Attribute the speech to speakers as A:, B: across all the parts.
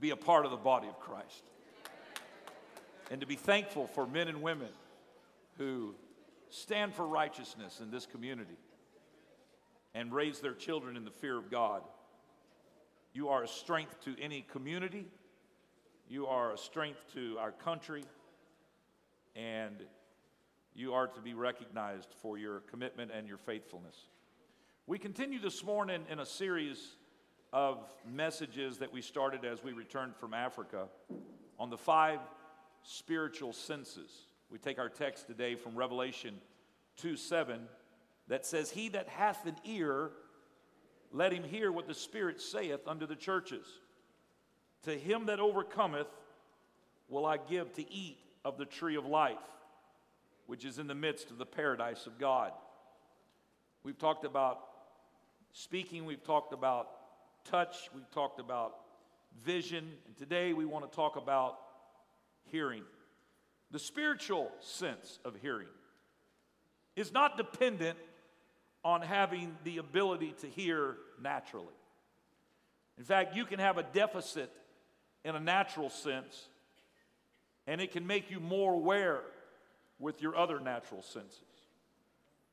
A: be a part of the body of Christ and to be thankful for men and women who stand for righteousness in this community and raise their children in the fear of God. You are a strength to any community, you are a strength to our country, and you are to be recognized for your commitment and your faithfulness. We continue this morning in a series of messages that we started as we returned from Africa on the five spiritual senses. We take our text today from Revelation 2 7 that says, He that hath an ear, let him hear what the Spirit saith unto the churches. To him that overcometh will I give to eat of the tree of life, which is in the midst of the paradise of God. We've talked about speaking, we've talked about touch, we've talked about vision, and today we want to talk about hearing. The spiritual sense of hearing is not dependent on having the ability to hear naturally. In fact, you can have a deficit in a natural sense, and it can make you more aware with your other natural senses.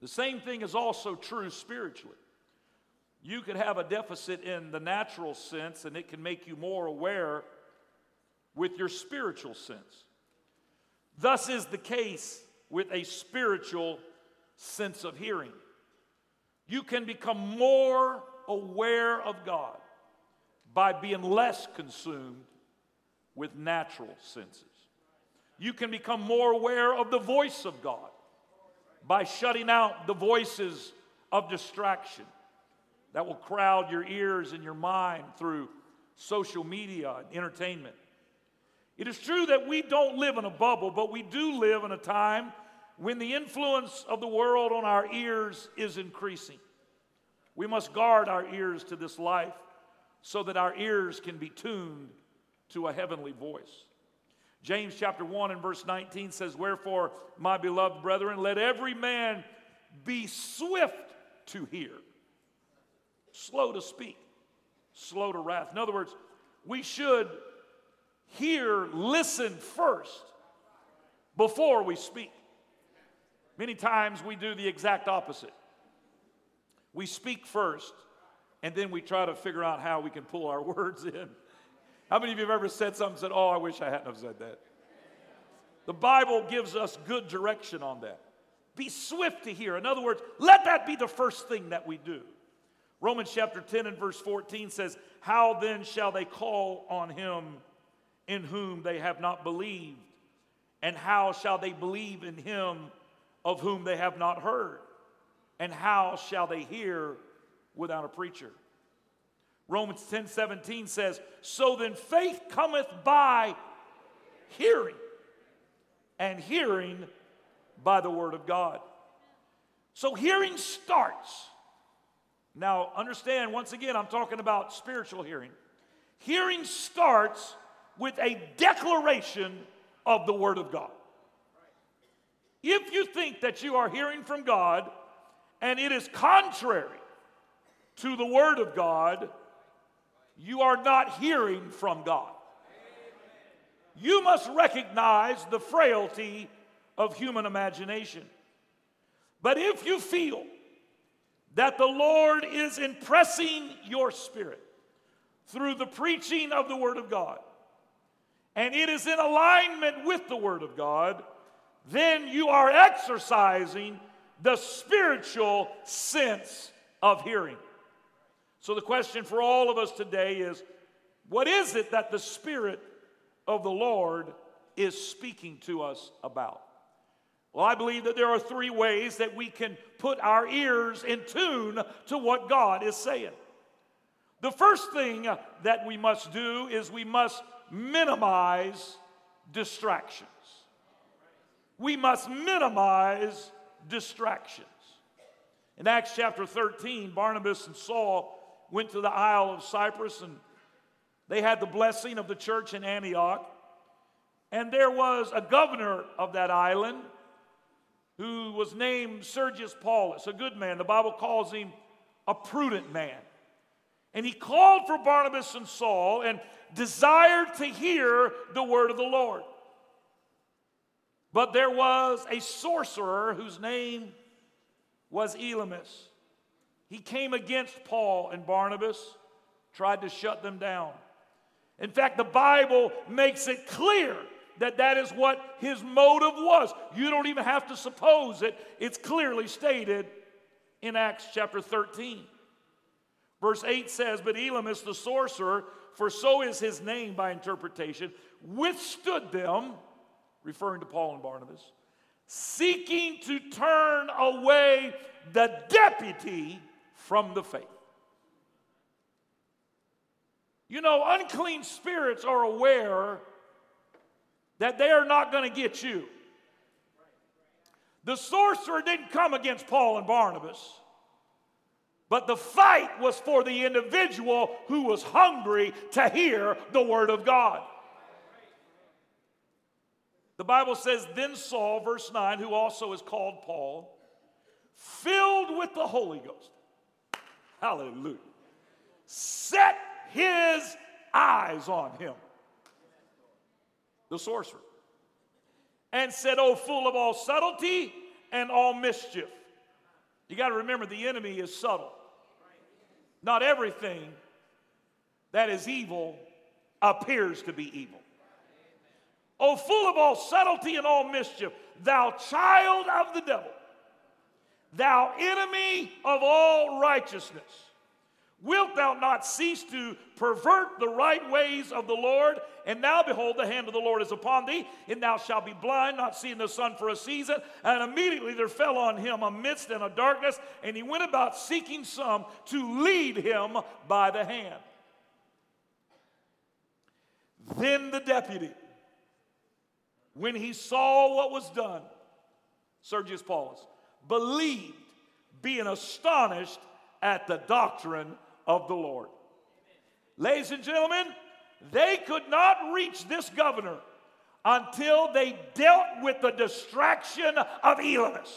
A: The same thing is also true spiritually. You could have a deficit in the natural sense, and it can make you more aware with your spiritual sense. Thus is the case with a spiritual sense of hearing. You can become more aware of God by being less consumed with natural senses. You can become more aware of the voice of God by shutting out the voices of distraction that will crowd your ears and your mind through social media and entertainment. It is true that we don't live in a bubble, but we do live in a time when the influence of the world on our ears is increasing. We must guard our ears to this life so that our ears can be tuned to a heavenly voice. James chapter 1 and verse 19 says, Wherefore, my beloved brethren, let every man be swift to hear, slow to speak, slow to wrath. In other words, we should hear, listen first before we speak. Many times we do the exact opposite. We speak first, and then we try to figure out how we can pull our words in. How many of you have ever said something and said, Oh, I wish I hadn't have said that? The Bible gives us good direction on that. Be swift to hear. In other words, let that be the first thing that we do. Romans chapter 10 and verse 14 says, How then shall they call on him in whom they have not believed? And how shall they believe in him of whom they have not heard? And how shall they hear without a preacher? Romans 10 17 says, So then faith cometh by hearing, and hearing by the word of God. So hearing starts. Now, understand, once again, I'm talking about spiritual hearing. Hearing starts with a declaration of the Word of God. If you think that you are hearing from God and it is contrary to the Word of God, you are not hearing from God. You must recognize the frailty of human imagination. But if you feel that the Lord is impressing your spirit through the preaching of the Word of God, and it is in alignment with the Word of God, then you are exercising the spiritual sense of hearing. So, the question for all of us today is what is it that the Spirit of the Lord is speaking to us about? Well, I believe that there are three ways that we can put our ears in tune to what God is saying. The first thing that we must do is we must minimize distractions. We must minimize distractions. In Acts chapter 13, Barnabas and Saul went to the Isle of Cyprus and they had the blessing of the church in Antioch. And there was a governor of that island who was named Sergius Paulus, a good man. The Bible calls him a prudent man. And he called for Barnabas and Saul and desired to hear the word of the Lord. But there was a sorcerer whose name was Elymas. He came against Paul and Barnabas, tried to shut them down. In fact, the Bible makes it clear that that is what his motive was. You don't even have to suppose it, it's clearly stated in Acts chapter 13. Verse 8 says, But Elymas the sorcerer, for so is his name by interpretation, withstood them, referring to Paul and Barnabas, seeking to turn away the deputy from the faith. You know, unclean spirits are aware that they are not going to get you. The sorcerer didn't come against Paul and Barnabas, but the fight was for the individual who was hungry to hear the word of God. The Bible says, Then Saul, verse 9, who also is called Paul, filled with the Holy Ghost, hallelujah, set his eyes on him the sorcerer, and said, Oh, fool of all subtlety and all mischief. You got to remember the enemy is subtle. Not everything that is evil appears to be evil. Oh, full of all subtlety and all mischief, thou child of the devil, thou enemy of all righteousness. Wilt thou not cease to pervert the right ways of the Lord? And now, behold, the hand of the Lord is upon thee, and thou shalt be blind, not seeing the sun for a season. And immediately there fell on him a mist and a darkness, and he went about seeking some to lead him by the hand. Then the deputy, when he saw what was done, Sergius Paulus, believed, being astonished at the doctrine of the Lord. Ladies and gentlemen, they could not reach this governor until they dealt with the distraction of Elymas.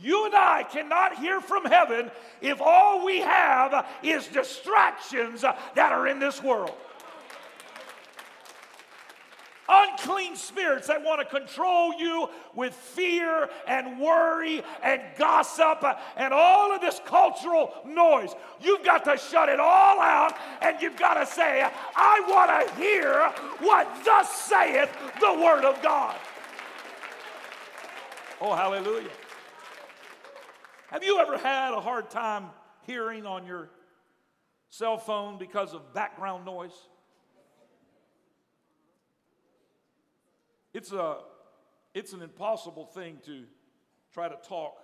A: You and I cannot hear from heaven if all we have is distractions that are in this world unclean spirits that want to control you with fear and worry and gossip and all of this cultural noise. You've got to shut it all out and you've got to say, I want to hear what thus saith the Word of God. Oh, hallelujah. Have you ever had a hard time hearing on your cell phone because of background noise? It's, a, it's an impossible thing to try to talk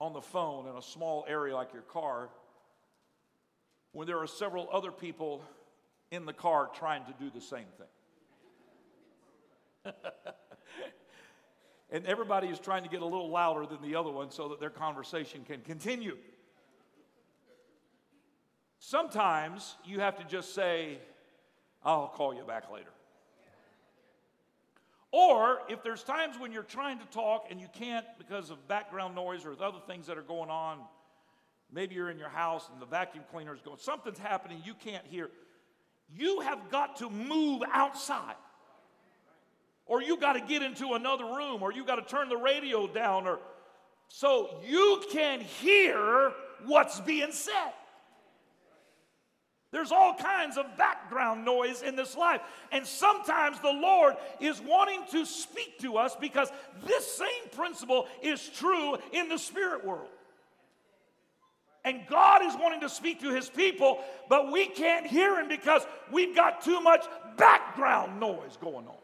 A: on the phone in a small area like your car when there are several other people in the car trying to do the same thing. and everybody is trying to get a little louder than the other one so that their conversation can continue. Sometimes you have to just say, I'll call you back later. Or if there's times when you're trying to talk and you can't because of background noise or other things that are going on, maybe you're in your house and the vacuum cleaner is going, something's happening, you can't hear. You have got to move outside. Or you got to get into another room, or you got to turn the radio down, or so you can hear what's being said. There's all kinds of background noise in this life. And sometimes the Lord is wanting to speak to us because this same principle is true in the spirit world. And God is wanting to speak to his people, but we can't hear him because we've got too much background noise going on.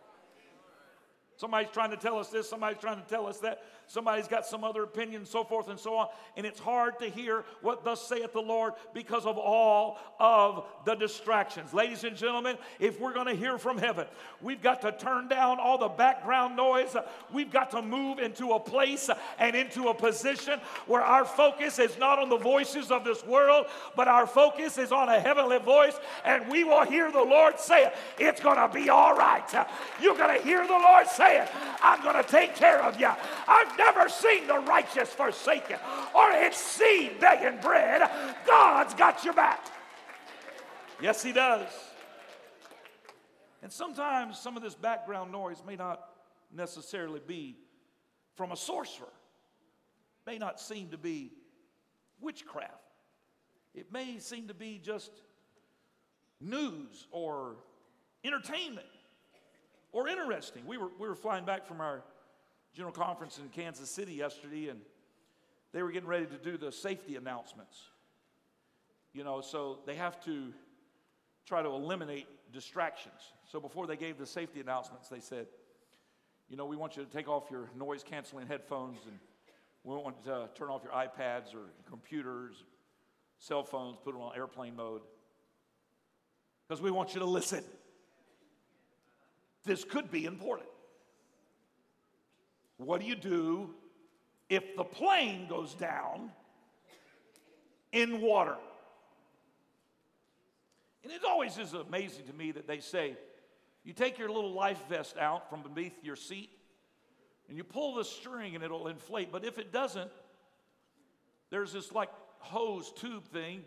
A: Somebody's trying to tell us this, somebody's trying to tell us that. Somebody's got some other opinion, so forth and so on. And it's hard to hear what thus saith the Lord because of all of the distractions. Ladies and gentlemen, if we're going to hear from heaven, we've got to turn down all the background noise. We've got to move into a place and into a position where our focus is not on the voices of this world, but our focus is on a heavenly voice. And we will hear the Lord say it. It's going to be all right. You're going to hear the Lord say it. I'm going to take care of you. I've never seen the righteous forsaken or its seed begging bread. God's got your back. Yes, He does. And sometimes some of this background noise may not necessarily be from a sorcerer, may not seem to be witchcraft. It may seem to be just news or entertainment or interesting. We were, we were flying back from our general conference in Kansas City yesterday, and they were getting ready to do the safety announcements. You know, so they have to try to eliminate distractions. So before they gave the safety announcements, they said, you know, we want you to take off your noise canceling headphones and we want you to turn off your iPads or computers, cell phones, put them on airplane mode. Because we want you to listen. This could be important. What do you do if the plane goes down in water? And it always is amazing to me that they say, you take your little life vest out from beneath your seat and you pull the string and it'll inflate. But if it doesn't, there's this like hose tube thing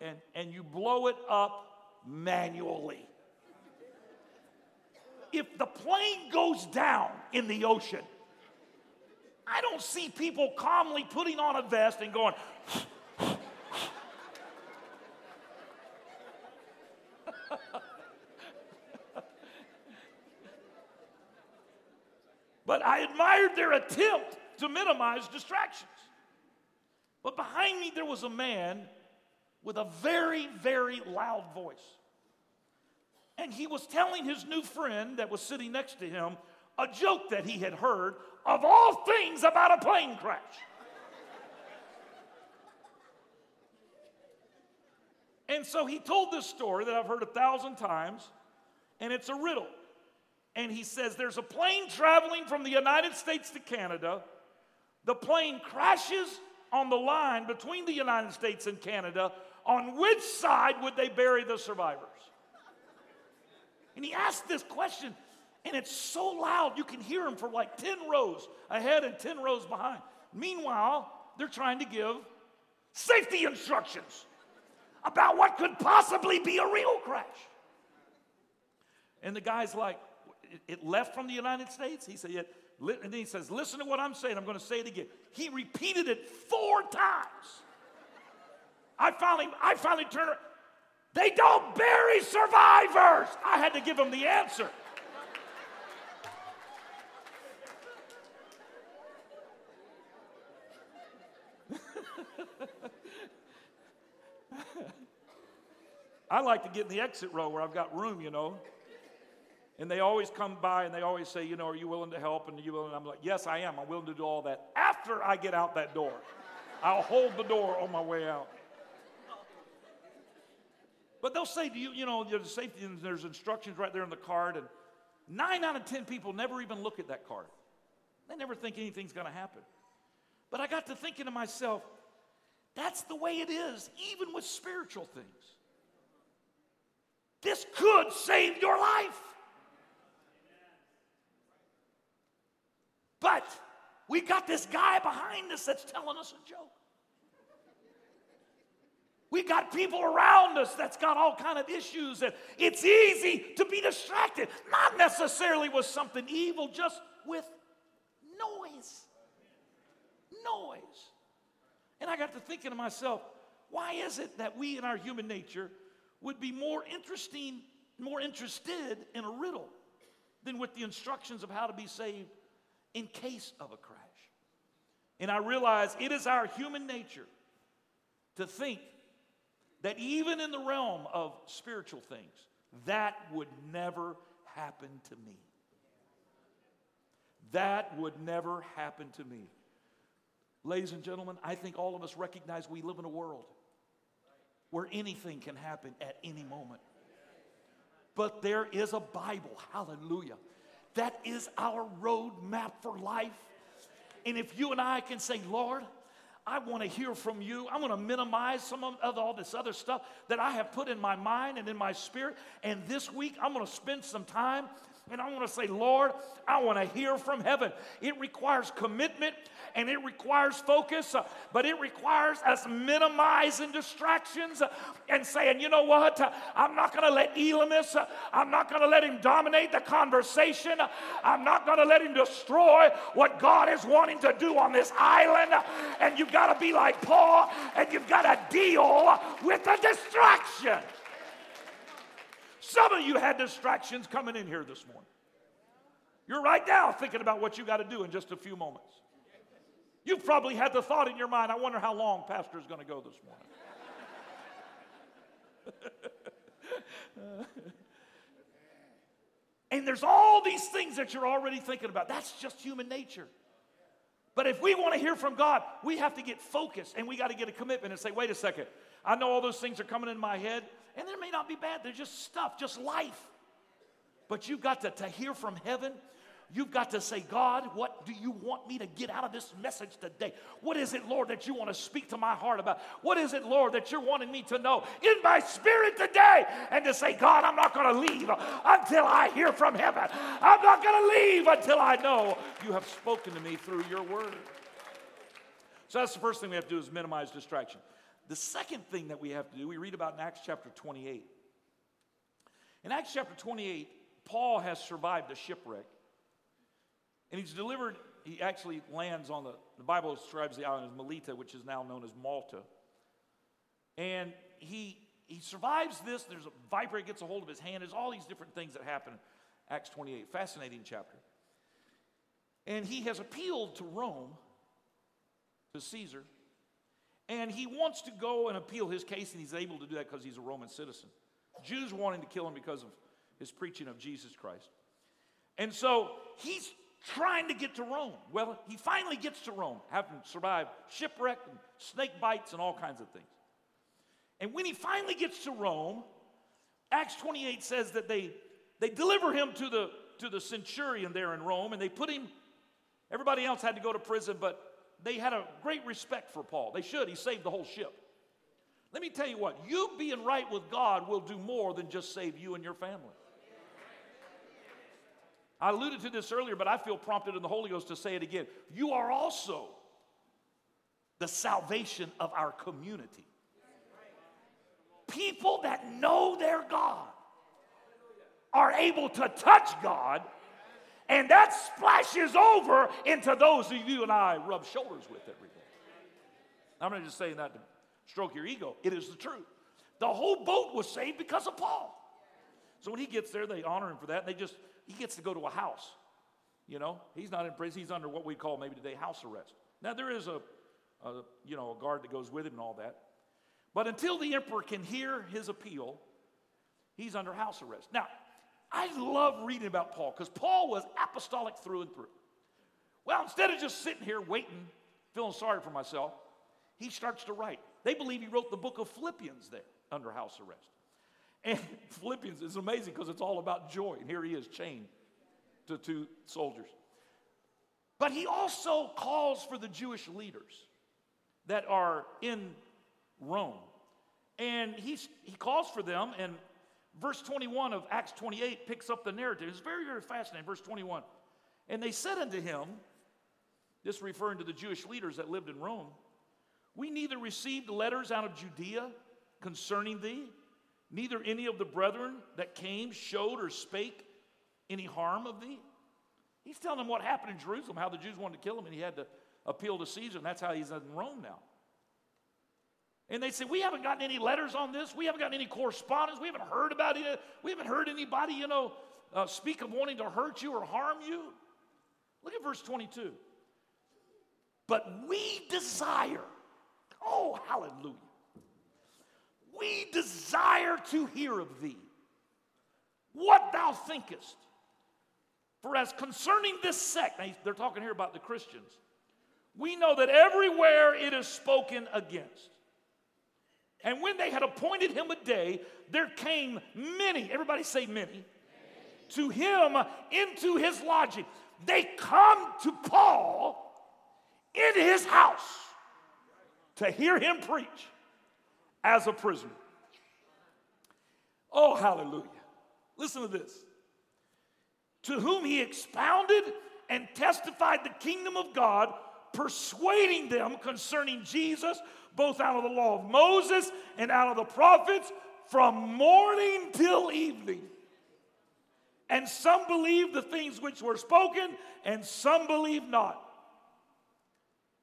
A: and, and you blow it up manually. If the plane goes down in the ocean, I don't see people calmly putting on a vest and going, but I admired their attempt to minimize distractions. But behind me, there was a man with a very, very loud voice. And he was telling his new friend that was sitting next to him a joke that he had heard of all things about a plane crash. and so he told this story that I've heard a thousand times, and it's a riddle and he says there's a plane traveling from the United States to Canada. The plane crashes on the line between the United States and Canada. On which side would they bury the survivors? And he asked this question, and it's so loud you can hear him for like 10 rows ahead and 10 rows behind. Meanwhile, they're trying to give safety instructions about what could possibly be a real crash. And the guy's like, it left from the United States? He said, yeah. And then he says, Listen to what I'm saying. I'm going to say it again. He repeated it four times. I finally, I finally turned around. They don't bury survivors. I had to give them the answer. I like to get in the exit row where I've got room, you know. And they always come by and they always say, you know, are you willing to help? And you willing? And I'm like, yes, I am. I'm willing to do all that after I get out that door. I'll hold the door on my way out. But they'll say, to you, you know, there's safety and there's instructions right there on the card. And nine out of 10 people never even look at that card. They never think anything's going to happen. But I got to thinking to myself, that's the way it is, even with spiritual things. This could save your life. But we got this guy behind us that's telling us a joke. We got people around us that's got all kind of issues and it's easy to be distracted, not necessarily with something evil, just with noise. Noise. And I got to thinking to myself, why is it that we in our human nature would be more interesting, more interested in a riddle than with the instructions of how to be saved in case of a crash. And I realize it is our human nature to think that even in the realm of spiritual things, that would never happen to me. That would never happen to me. Ladies and gentlemen, I think all of us recognize we live in a world where anything can happen at any moment. But there is a Bible, hallelujah, that is our roadmap for life. And if you and I can say, Lord, I want to hear from you. I'm going to minimize some of all this other stuff that I have put in my mind and in my spirit. And this week, I'm going to spend some time And I want to say, Lord, I want to hear from heaven. It requires commitment and it requires focus, uh, but it requires us minimizing distractions uh, and saying, you know what? Uh, I'm not going to let Elymas, uh, I'm not going to let him dominate the conversation. I'm not going to let him destroy what God is wanting to do on this island. And you've got to be like Paul and you've got to deal with the distraction. Some of you had distractions coming in here this morning. You're right now thinking about what you got to do in just a few moments. You've probably had the thought in your mind, I wonder how long Pastor is going to go this morning. and there's all these things that you're already thinking about. That's just human nature. But if we want to hear from God, we have to get focused and we got to get a commitment and say, wait a second, I know all those things are coming in my head, and they may not be bad, they're just stuff, just life. But you've got to, to hear from heaven You've got to say, God, what do you want me to get out of this message today? What is it, Lord, that you want to speak to my heart about? What is it, Lord, that you're wanting me to know in my spirit today? And to say, God, I'm not going to leave until I hear from heaven. I'm not going to leave until I know you have spoken to me through your word. So that's the first thing we have to do is minimize distraction. The second thing that we have to do, we read about in Acts chapter 28. In Acts chapter 28, Paul has survived a shipwreck. And he's delivered, he actually lands on the, the Bible describes the island as Melita, which is now known as Malta. And he, he survives this. There's a viper gets a hold of his hand. There's all these different things that happen. Acts 28, fascinating chapter. And he has appealed to Rome, to Caesar, and he wants to go and appeal his case, and he's able to do that because he's a Roman citizen. Jews wanting to kill him because of his preaching of Jesus Christ. And so he's trying to get to Rome. Well, he finally gets to Rome, having survived shipwreck and snake bites and all kinds of things. And when he finally gets to Rome, Acts 28 says that they, they deliver him to the, to the centurion there in Rome and they put him, everybody else had to go to prison, but they had a great respect for Paul. They should. He saved the whole ship. Let me tell you what, you being right with God will do more than just save you and your family. I alluded to this earlier, but I feel prompted in the Holy Ghost to say it again. You are also the salvation of our community. People that know their God are able to touch God, and that splashes over into those who you and I rub shoulders with every day. I'm not just saying that to stroke your ego, it is the truth. The whole boat was saved because of Paul. So when he gets there, they honor him for that. And they just he gets to go to a house. You know, he's not in prison. He's under what we call maybe today house arrest. Now there is a, a you know a guard that goes with him and all that, but until the emperor can hear his appeal, he's under house arrest. Now, I love reading about Paul because Paul was apostolic through and through. Well, instead of just sitting here waiting, feeling sorry for myself, he starts to write. They believe he wrote the book of Philippians there under house arrest. And Philippians is amazing because it's all about joy. And here he is chained to two soldiers. But he also calls for the Jewish leaders that are in Rome. And he's, he calls for them, and verse 21 of Acts 28 picks up the narrative. It's very, very fascinating. Verse 21. And they said unto him, this referring to the Jewish leaders that lived in Rome, we neither received letters out of Judea concerning thee, Neither any of the brethren that came showed or spake any harm of thee. He's telling them what happened in Jerusalem, how the Jews wanted to kill him, and he had to appeal to Caesar, and that's how he's in Rome now. And they say, We haven't gotten any letters on this. We haven't gotten any correspondence. We haven't heard about it. We haven't heard anybody, you know, uh, speak of wanting to hurt you or harm you. Look at verse 22. But we desire, oh, hallelujah we desire to hear of thee what thou thinkest. For as concerning this sect, they're talking here about the Christians, we know that everywhere it is spoken against. And when they had appointed him a day, there came many, everybody say many, to him into his lodging. They come to Paul in his house to hear him preach as a prisoner. Oh, hallelujah. Listen to this. to whom he expounded and testified the kingdom of God, persuading them concerning Jesus, both out of the law of Moses and out of the prophets, from morning till evening. And some believed the things which were spoken, and some believed not.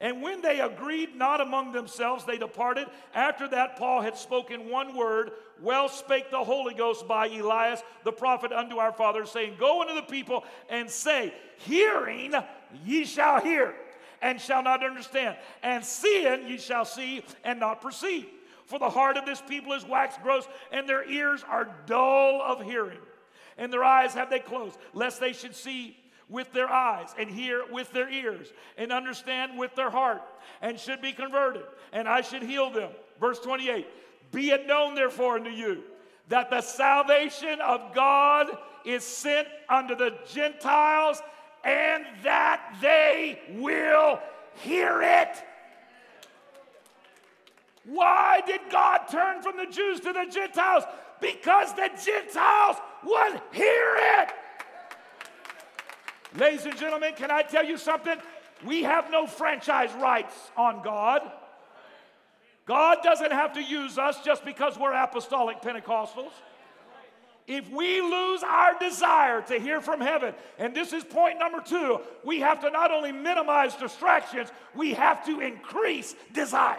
A: And when they agreed not among themselves, they departed. After that, Paul had spoken one word Well spake the Holy Ghost by Elias the prophet unto our fathers, saying, Go unto the people and say, Hearing ye shall hear, and shall not understand, and seeing ye shall see, and not perceive. For the heart of this people is waxed gross, and their ears are dull of hearing, and their eyes have they closed, lest they should see with their eyes and hear with their ears and understand with their heart and should be converted, and I should heal them. Verse 28 Be it known, therefore, unto you that the salvation of God is sent unto the Gentiles and that they will hear it. Why did God turn from the Jews to the Gentiles? Because the Gentiles would hear it. Ladies and gentlemen, can I tell you something? We have no franchise rights on God. God doesn't have to use us just because we're apostolic Pentecostals. If we lose our desire to hear from heaven, and this is point number two, we have to not only minimize distractions, we have to increase desire.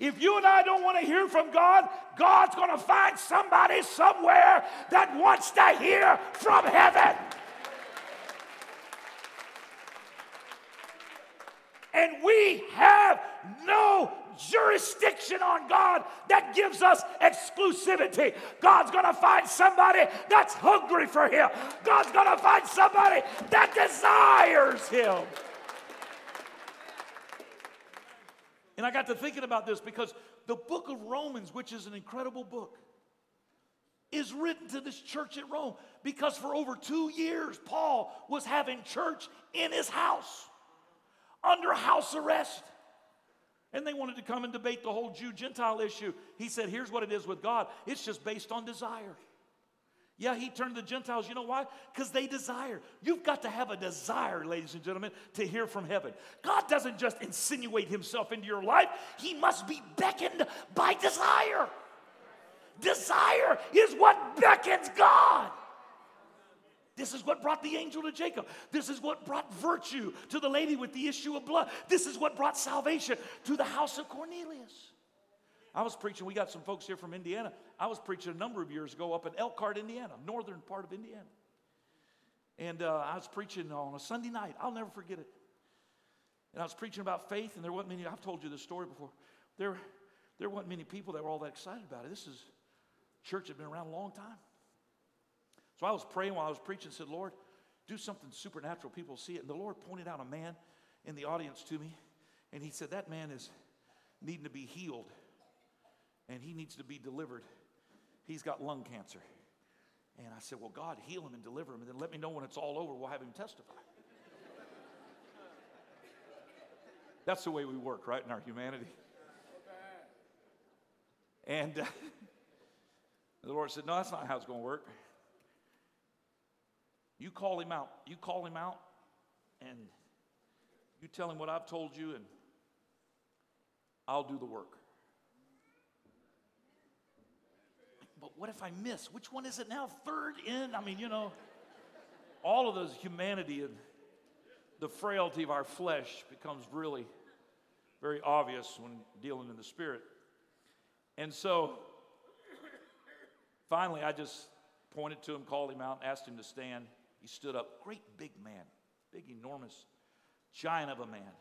A: If you and I don't want to hear from God, God's going to find somebody somewhere that wants to hear from heaven. And we have no jurisdiction on God that gives us exclusivity. God's going to find somebody that's hungry for Him. God's going to find somebody that desires Him. And I got to thinking about this because the book of Romans, which is an incredible book, is written to this church at Rome because for over two years, Paul was having church in his house under house arrest. And they wanted to come and debate the whole Jew Gentile issue. He said, Here's what it is with God it's just based on desire. Yeah, he turned to the Gentiles. You know why? Because they desire. You've got to have a desire, ladies and gentlemen, to hear from heaven. God doesn't just insinuate himself into your life, he must be beckoned by desire. Desire is what beckons God. This is what brought the angel to Jacob. This is what brought virtue to the lady with the issue of blood. This is what brought salvation to the house of Cornelius. I was preaching, we got some folks here from Indiana. I was preaching a number of years ago up in Elkhart, Indiana, northern part of Indiana. And uh, I was preaching on a Sunday night. I'll never forget it. And I was preaching about faith, and there wasn't many, I've told you this story before. There, there wasn't many people that were all that excited about it. This is church had been around a long time. So I was praying while I was preaching, said, Lord, do something supernatural. People see it. And the Lord pointed out a man in the audience to me, and he said, That man is needing to be healed and he needs to be delivered. He's got lung cancer. And I said, Well, God, heal him and deliver him, and then let me know when it's all over. We'll have him testify. That's the way we work, right, in our humanity. And uh, the Lord said, No, that's not how it's going to work. You call him out. You call him out, and you tell him what I've told you, and I'll do the work. but what if I miss? Which one is it now? Third in? I mean, you know, all of those humanity and the frailty of our flesh becomes really very obvious when dealing in the spirit. And so finally, I just pointed to him, called him out, asked him to stand. He stood up. Great big man, big, enormous, giant of a man.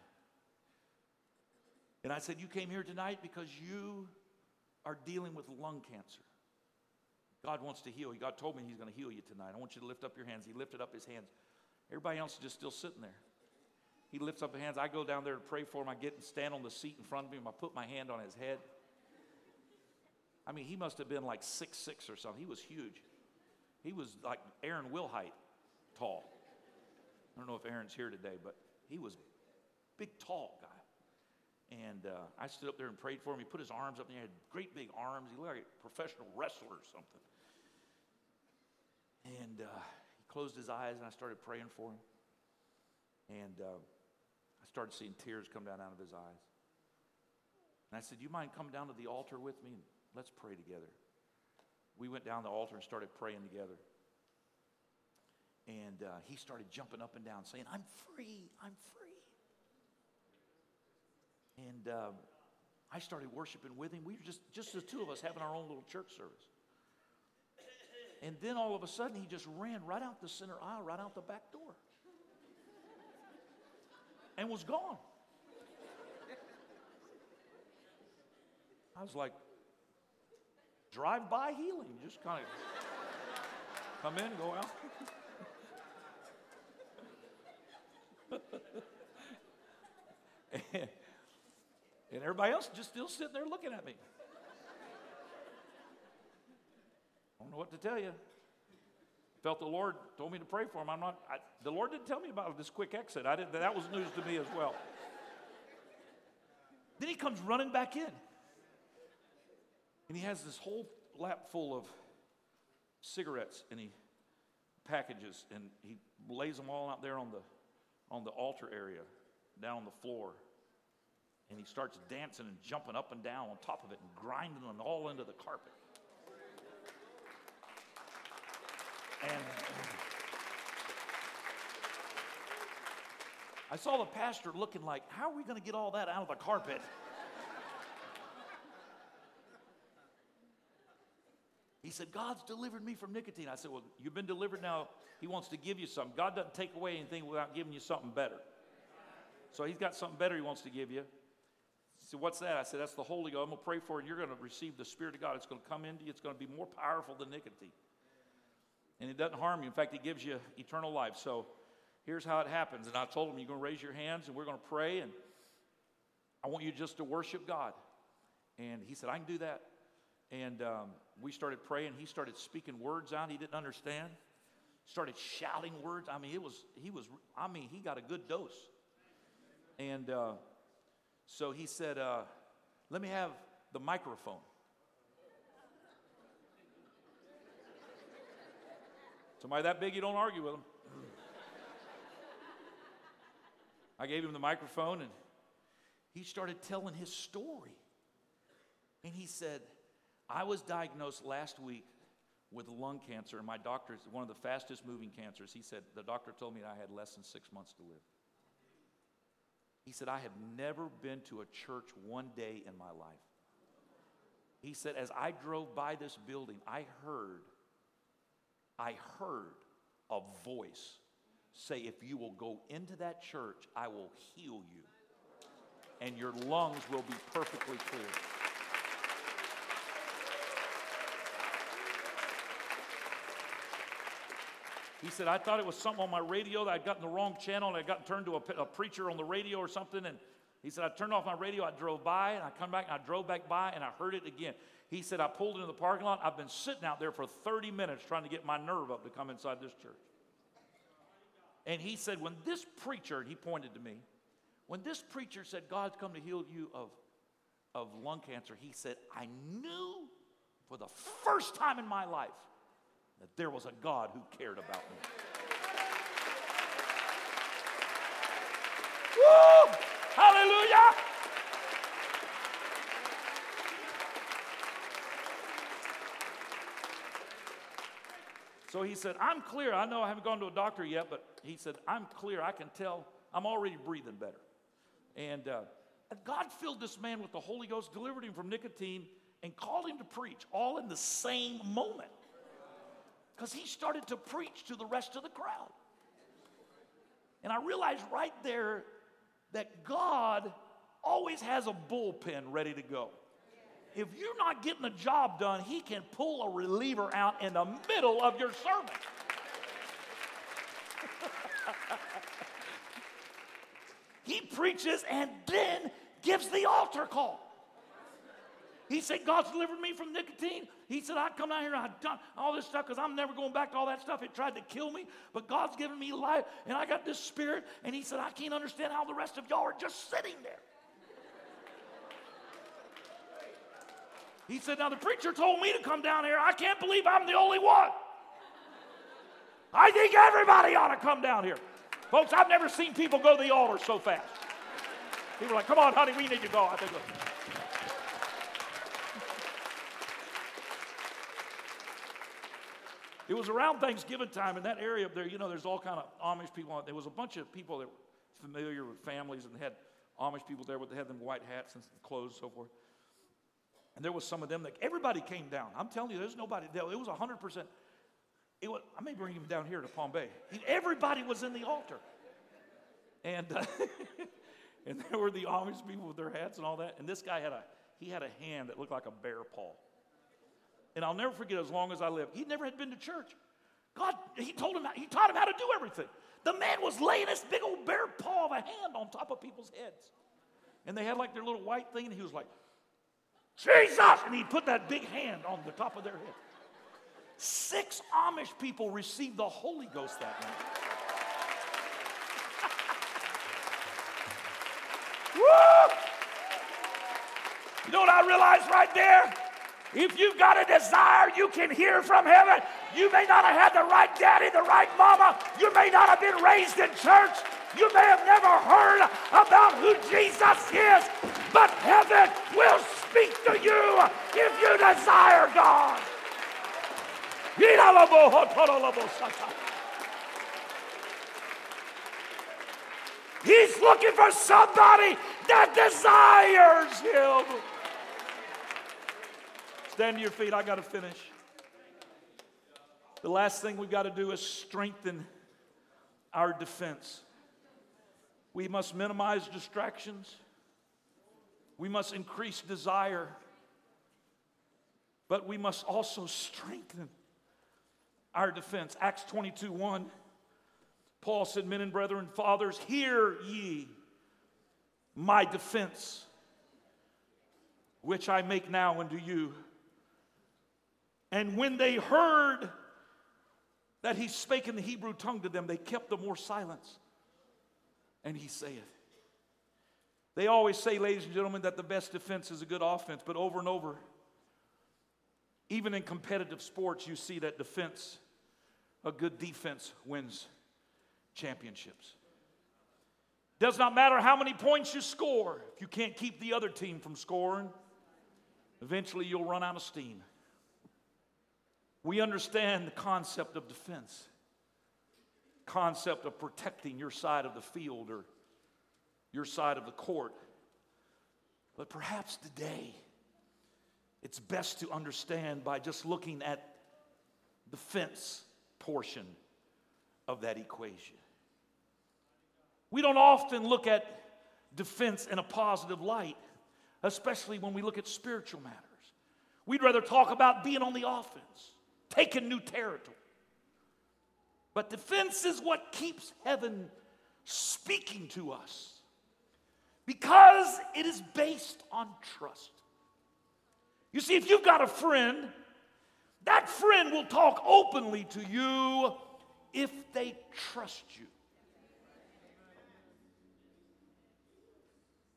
A: And I said, You came here tonight because you are dealing with lung cancer. God wants to heal you. God told me He's going to heal you tonight. I want you to lift up your hands. He lifted up his hands. Everybody else is just still sitting there. He lifts up his hands. I go down there to pray for him. I get and stand on the seat in front of him. I put my hand on his head. I mean, he must have been like six six or something. He was huge. He was like Aaron Wilhite tall. I don't know if Aaron's here today, but he was a big, tall guy. And uh, I stood up there and prayed for him. He put his arms up and he had great big arms. He looked like a professional wrestler or something. And And uh, he closed his eyes, and I started praying for him. And uh, I started seeing tears come down out of his eyes. And I said, You mind coming down to the altar with me and let's pray together? We went down the altar and started praying together. And uh, he started jumping up and down, saying, I'm free, I'm free. And um, I started worshiping with him. We were just, just the two of us having our own little church service. And then all of a sudden, he just ran right out the center aisle, right out the back door, and was gone. I was like, drive by healing. Just kind of come in, go out. and, and everybody else just still sitting there looking at me. I don't know what to tell you. Felt the Lord told me to pray for him. I'm not. I, the Lord didn't tell me about this quick exit. I didn't. That was news to me as well. Then he comes running back in, and he has this whole lap full of cigarettes, and he packages, and he lays them all out there on the on the altar area, down the floor, and he starts dancing and jumping up and down on top of it and grinding them all into the carpet. And I saw the pastor looking like, how are we going to get all that out of the carpet? He said, God's delivered me from nicotine. I said, Well, you've been delivered now. He wants to give you something. God doesn't take away anything without giving you something better. So he's got something better he wants to give you. He said, What's that? I said, That's the Holy Ghost. I'm going to pray for you, and you're going to receive the Spirit of God. It's going to come into you, it's going to be more powerful than nicotine and it doesn't harm you. In fact, it gives you eternal life. So here's how it happens. And I told him, You're going to raise your hands and we're going to pray, and I want you just to worship God. And he said, I can do that. And um, we started praying. He started speaking words out he didn't understand. Started shouting words. I mean, it was, he was, I mean, he got a good dose. And uh, so he said, uh, Let me have the microphone. Somebody that big, you don't argue with him. I gave him the microphone and he started telling his story. And he said, I was diagnosed last week with lung cancer, and my doctor one of the fastest moving cancers. He said, The doctor told me I had less than six months to live. He said, I have never been to a church one day in my life. He said, As I drove by this building, I heard I heard a voice say, If you will go into that church, I will heal you, and your lungs will be perfectly clear. He said, I thought it was something on my radio that I'd gotten the wrong channel and I got turned to a, a, preacher on the radio or something. And he said, I turned off my radio, I drove by, and I come back and I drove back by and I heard it again. He said, I pulled into the parking lot. I've been sitting out there for 30 minutes trying to get my nerve up to come inside this church. And he said, when this preacher, he pointed to me, when this preacher said, God's come to heal you of, of lung cancer, he said, I knew for the first time in my life that there was a God who cared about me. Woo! Hallelujah! So he said, I'm clear. I know I haven't gone to a doctor yet, but he said, I'm clear. I can tell I'm already breathing better. And uh, God filled this man with the Holy Ghost, delivered him from nicotine, and called him to preach all in the same moment. Because he started to preach to the rest of the crowd. And I realized right there that God always has a bullpen ready to go if you're not getting the job done, he can pull a reliever out in the middle of your sermon. he preaches and then gives the altar call. He said, God's delivered me from nicotine. He said, I come down here and I've done all this stuff because I'm never going back to all that stuff. It tried to kill me, but God's given me life and I got this spirit. And he said, I can't understand how the rest of y'all are just sitting there. He said, Now the preacher told me to come down here. I can't believe I'm the only one. I think everybody ought to come down here. Folks, I've never seen people go to the altar so fast. People are like, come on, honey, we need to go. I think, It was around Thanksgiving time in that area up there. You know, there's all kind of Amish people. There was a bunch of people that were familiar with families and had Amish people there, but they had them white hats and clothes and so forth. And there was some of them that everybody came down. I'm telling you, there's nobody. There, It was 100%. It was, I may bring him down here to Palm Bay. Everybody was in the altar. And, uh, and there were the Amish people with their hats and all that. And this guy had a, he had a hand that looked like a bear paw. And I'll never forget as long as I live. He never had been to church. God, he told him, he taught him how to do everything. The man was laying his big old bear paw of a hand on top of people's heads. And they had like their little white thing, and he was like, Jesus! And he put that big hand on the top of their head. Six Amish people received the Holy Ghost that night. Woo! You know what I realized right there? If you've got a desire, you can hear from heaven. You may not have had the right daddy, the right mama. You may not have been raised in church. You may have never heard about who Jesus is, but heaven will speak to you if you desire God. He's looking for somebody that desires Him. Stand to your feet. I got to finish. The last thing we've got to do is strengthen our defense. We must minimize distractions. We must increase desire. But we must also strengthen our defense. Acts 22 1. Paul said, Men and brethren, fathers, hear ye my defense, which I make now unto you. And when they heard that he spake in the Hebrew tongue to them, they kept the more silence. And he saith, They always say, ladies and gentlemen, that the best defense is a good offense, but over and over, even in competitive sports, you see that defense, a good defense, wins championships. Does not matter how many points you score, if you can't keep the other team from scoring, eventually you'll run out of steam. We understand the concept of defense, concept of protecting your side of the field or your side of the court. But perhaps today, it's best to understand by just looking at the fence portion of that equation. We don't often look at defense in a positive light, especially when we look at spiritual matters. We'd rather talk about being on the offense taking new territory. But defense is what keeps heaven speaking to us because it is based on trust. You see, if you've got a friend, that friend will talk openly to you if they trust you.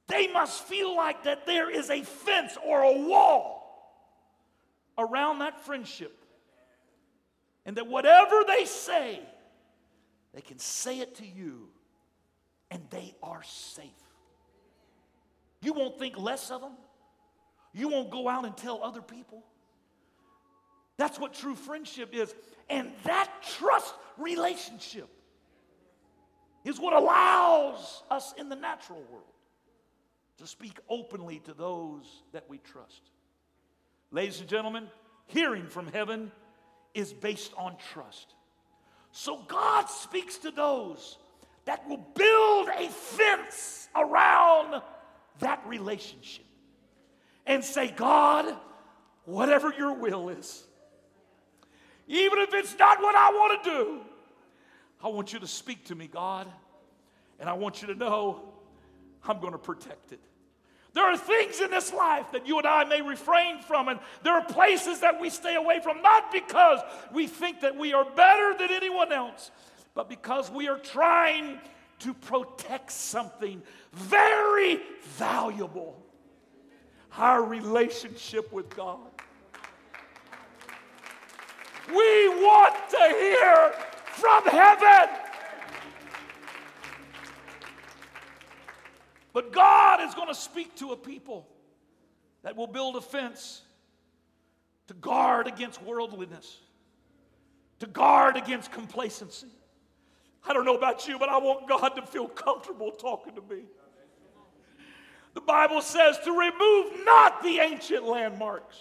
A: They must feel like that there is a fence or a wall around that friendship and that whatever they say, they can say it to you and they are safe. You won't think less of them. You won't go out and tell other people. That's what true friendship is. And that trust relationship is what allows us in the natural world to speak openly to those that we trust. Ladies and gentlemen, hearing from heaven is based on trust. So God speaks to those that will build a fence around that relationship and say, God, whatever your will is, even if it's not what I want to do, I want you to speak to me, God, and I want you to know I'm going to protect it. There are things in this life that you and I may refrain from, and there are places that we stay away from, not because we think that we are better than anyone else, but because we are trying to protect something very valuable our relationship with God. We want to hear from heaven. But God is going to speak to a people that will build a fence to guard against worldliness, to guard against complacency. I don't know about you, but I want God to feel comfortable talking to me. The Bible says to remove not the ancient landmarks,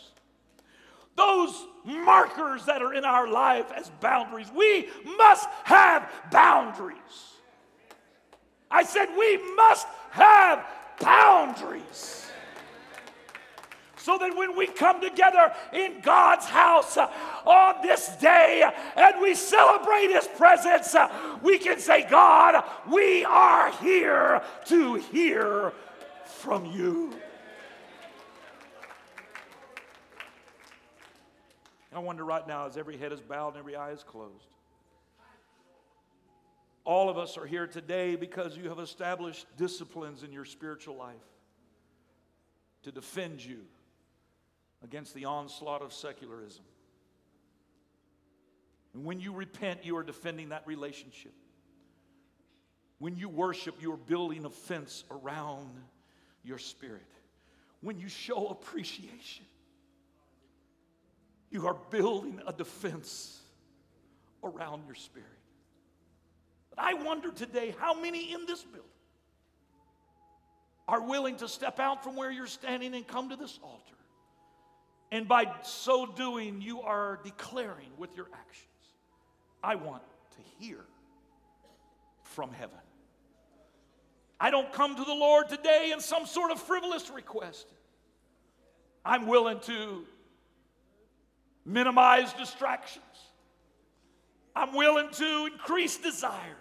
A: those markers that are in our life as boundaries. We must have boundaries. I said, we must have boundaries. So that when we come together in God's house uh, on this day and we celebrate His presence, uh, we can say, God, we are here to hear from you. I wonder right now, as every head is bowed and every eye is closed, all of us are here today because you have established disciplines in your spiritual life to defend you against the onslaught of secularism. And when you repent, you are defending that relationship. When you worship, you are building a fence around your spirit. When you show appreciation, you are building a defense around your spirit. But I wonder today how many in this building are willing to step out from where you're standing and come to this altar. And by so doing, you are declaring with your actions, I want to hear from heaven. I don't come to the Lord today in some sort of frivolous request. I'm willing to minimize distractions. I'm willing to increase desire.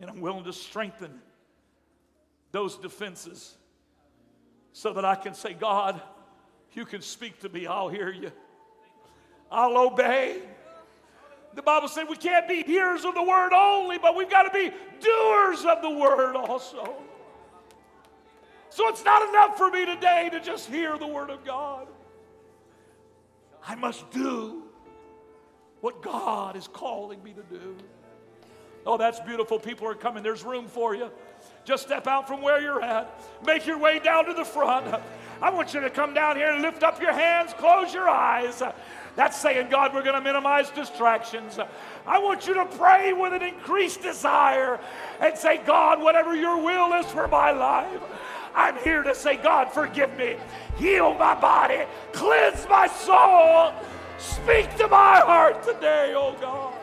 A: And I'm willing to strengthen those defenses so that I can say, God, you can speak to me, I'll hear you, I'll obey. The Bible said we can't be hearers of the word only, but we've got to be doers of the word also. So it's not enough for me today to just hear the word of God. I must do what God is calling me to do. Oh, that's beautiful. People are coming. There's room for you. Just step out from where you're at. Make your way down to the front. I want you to come down here and lift up your hands, close your eyes. That's saying, God, we're going to minimize distractions. I want you to pray with an increased desire and say, God, whatever your will is for my life, I'm here to say, God, forgive me, heal my body, cleanse my soul, speak to my heart today, oh God.